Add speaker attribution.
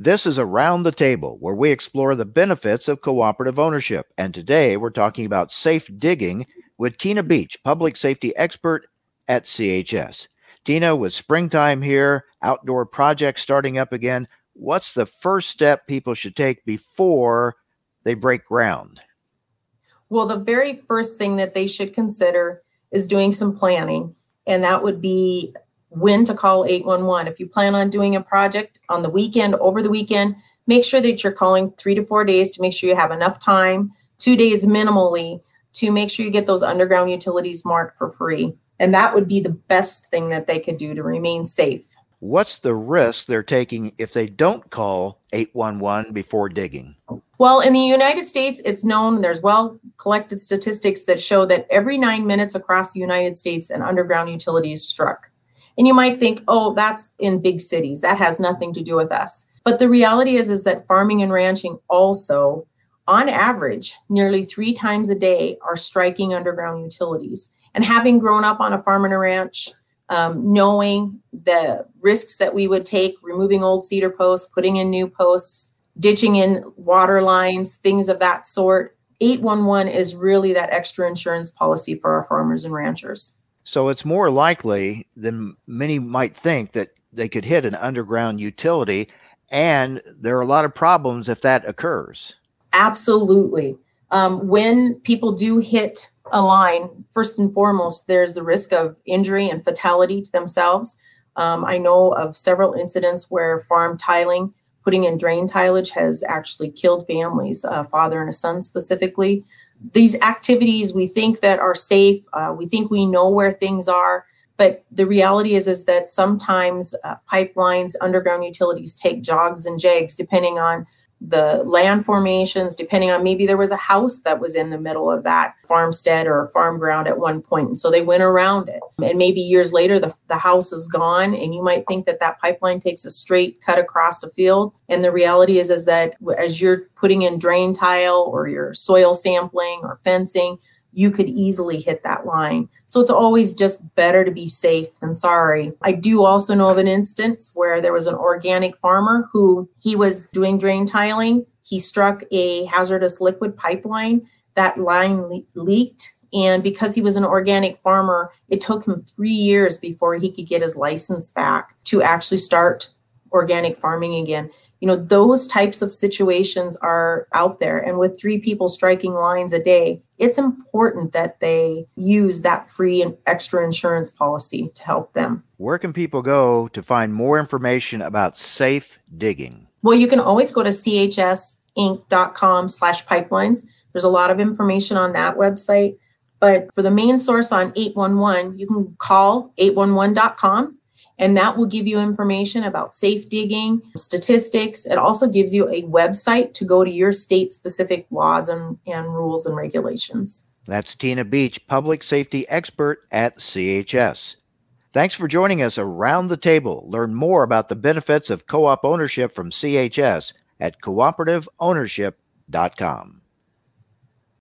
Speaker 1: This is Around the Table, where we explore the benefits of cooperative ownership. And today we're talking about safe digging with Tina Beach, public safety expert at CHS. Tina, with springtime here, outdoor projects starting up again, what's the first step people should take before they break ground?
Speaker 2: Well, the very first thing that they should consider is doing some planning, and that would be when to call 811. If you plan on doing a project on the weekend, over the weekend, make sure that you're calling three to four days to make sure you have enough time, two days minimally, to make sure you get those underground utilities marked for free. And that would be the best thing that they could do to remain safe.
Speaker 1: What's the risk they're taking if they don't call 811 before digging?
Speaker 2: Well, in the United States, it's known, there's well collected statistics that show that every nine minutes across the United States, an underground utility is struck. And you might think, oh, that's in big cities. That has nothing to do with us. But the reality is, is that farming and ranching also, on average, nearly three times a day are striking underground utilities. And having grown up on a farm and a ranch, um, knowing the risks that we would take, removing old cedar posts, putting in new posts, ditching in water lines, things of that sort. 811 is really that extra insurance policy for our farmers and ranchers.
Speaker 1: So it's more likely than many might think that they could hit an underground utility. And there are a lot of problems if that occurs.
Speaker 2: Absolutely. Um, when people do hit a line, first and foremost, there's the risk of injury and fatality to themselves. Um, I know of several incidents where farm tiling putting in drain tilage has actually killed families, a father and a son specifically. These activities we think that are safe, uh, we think we know where things are, but the reality is is that sometimes uh, pipelines, underground utilities take jogs and jags depending on the land formations, depending on maybe there was a house that was in the middle of that farmstead or farm ground at one point. And so they went around it. And maybe years later, the, the house is gone. And you might think that that pipeline takes a straight cut across the field. And the reality is, is that as you're putting in drain tile or your soil sampling or fencing, you could easily hit that line. So it's always just better to be safe than sorry. I do also know of an instance where there was an organic farmer who he was doing drain tiling. He struck a hazardous liquid pipeline. That line le- leaked. And because he was an organic farmer, it took him three years before he could get his license back to actually start organic farming again. You know those types of situations are out there. And with three people striking lines a day it's important that they use that free and extra insurance policy to help them.
Speaker 1: Where can people go to find more information about safe digging?
Speaker 2: Well you can always go to chsinc.com slash pipelines. There's a lot of information on that website. But for the main source on 811 you can call 811.com and that will give you information about safe digging, statistics. It also gives you a website to go to your state specific laws and, and rules and regulations.
Speaker 1: That's Tina Beach, public safety expert at CHS. Thanks for joining us around the table. Learn more about the benefits of co op ownership from CHS at cooperativeownership.com.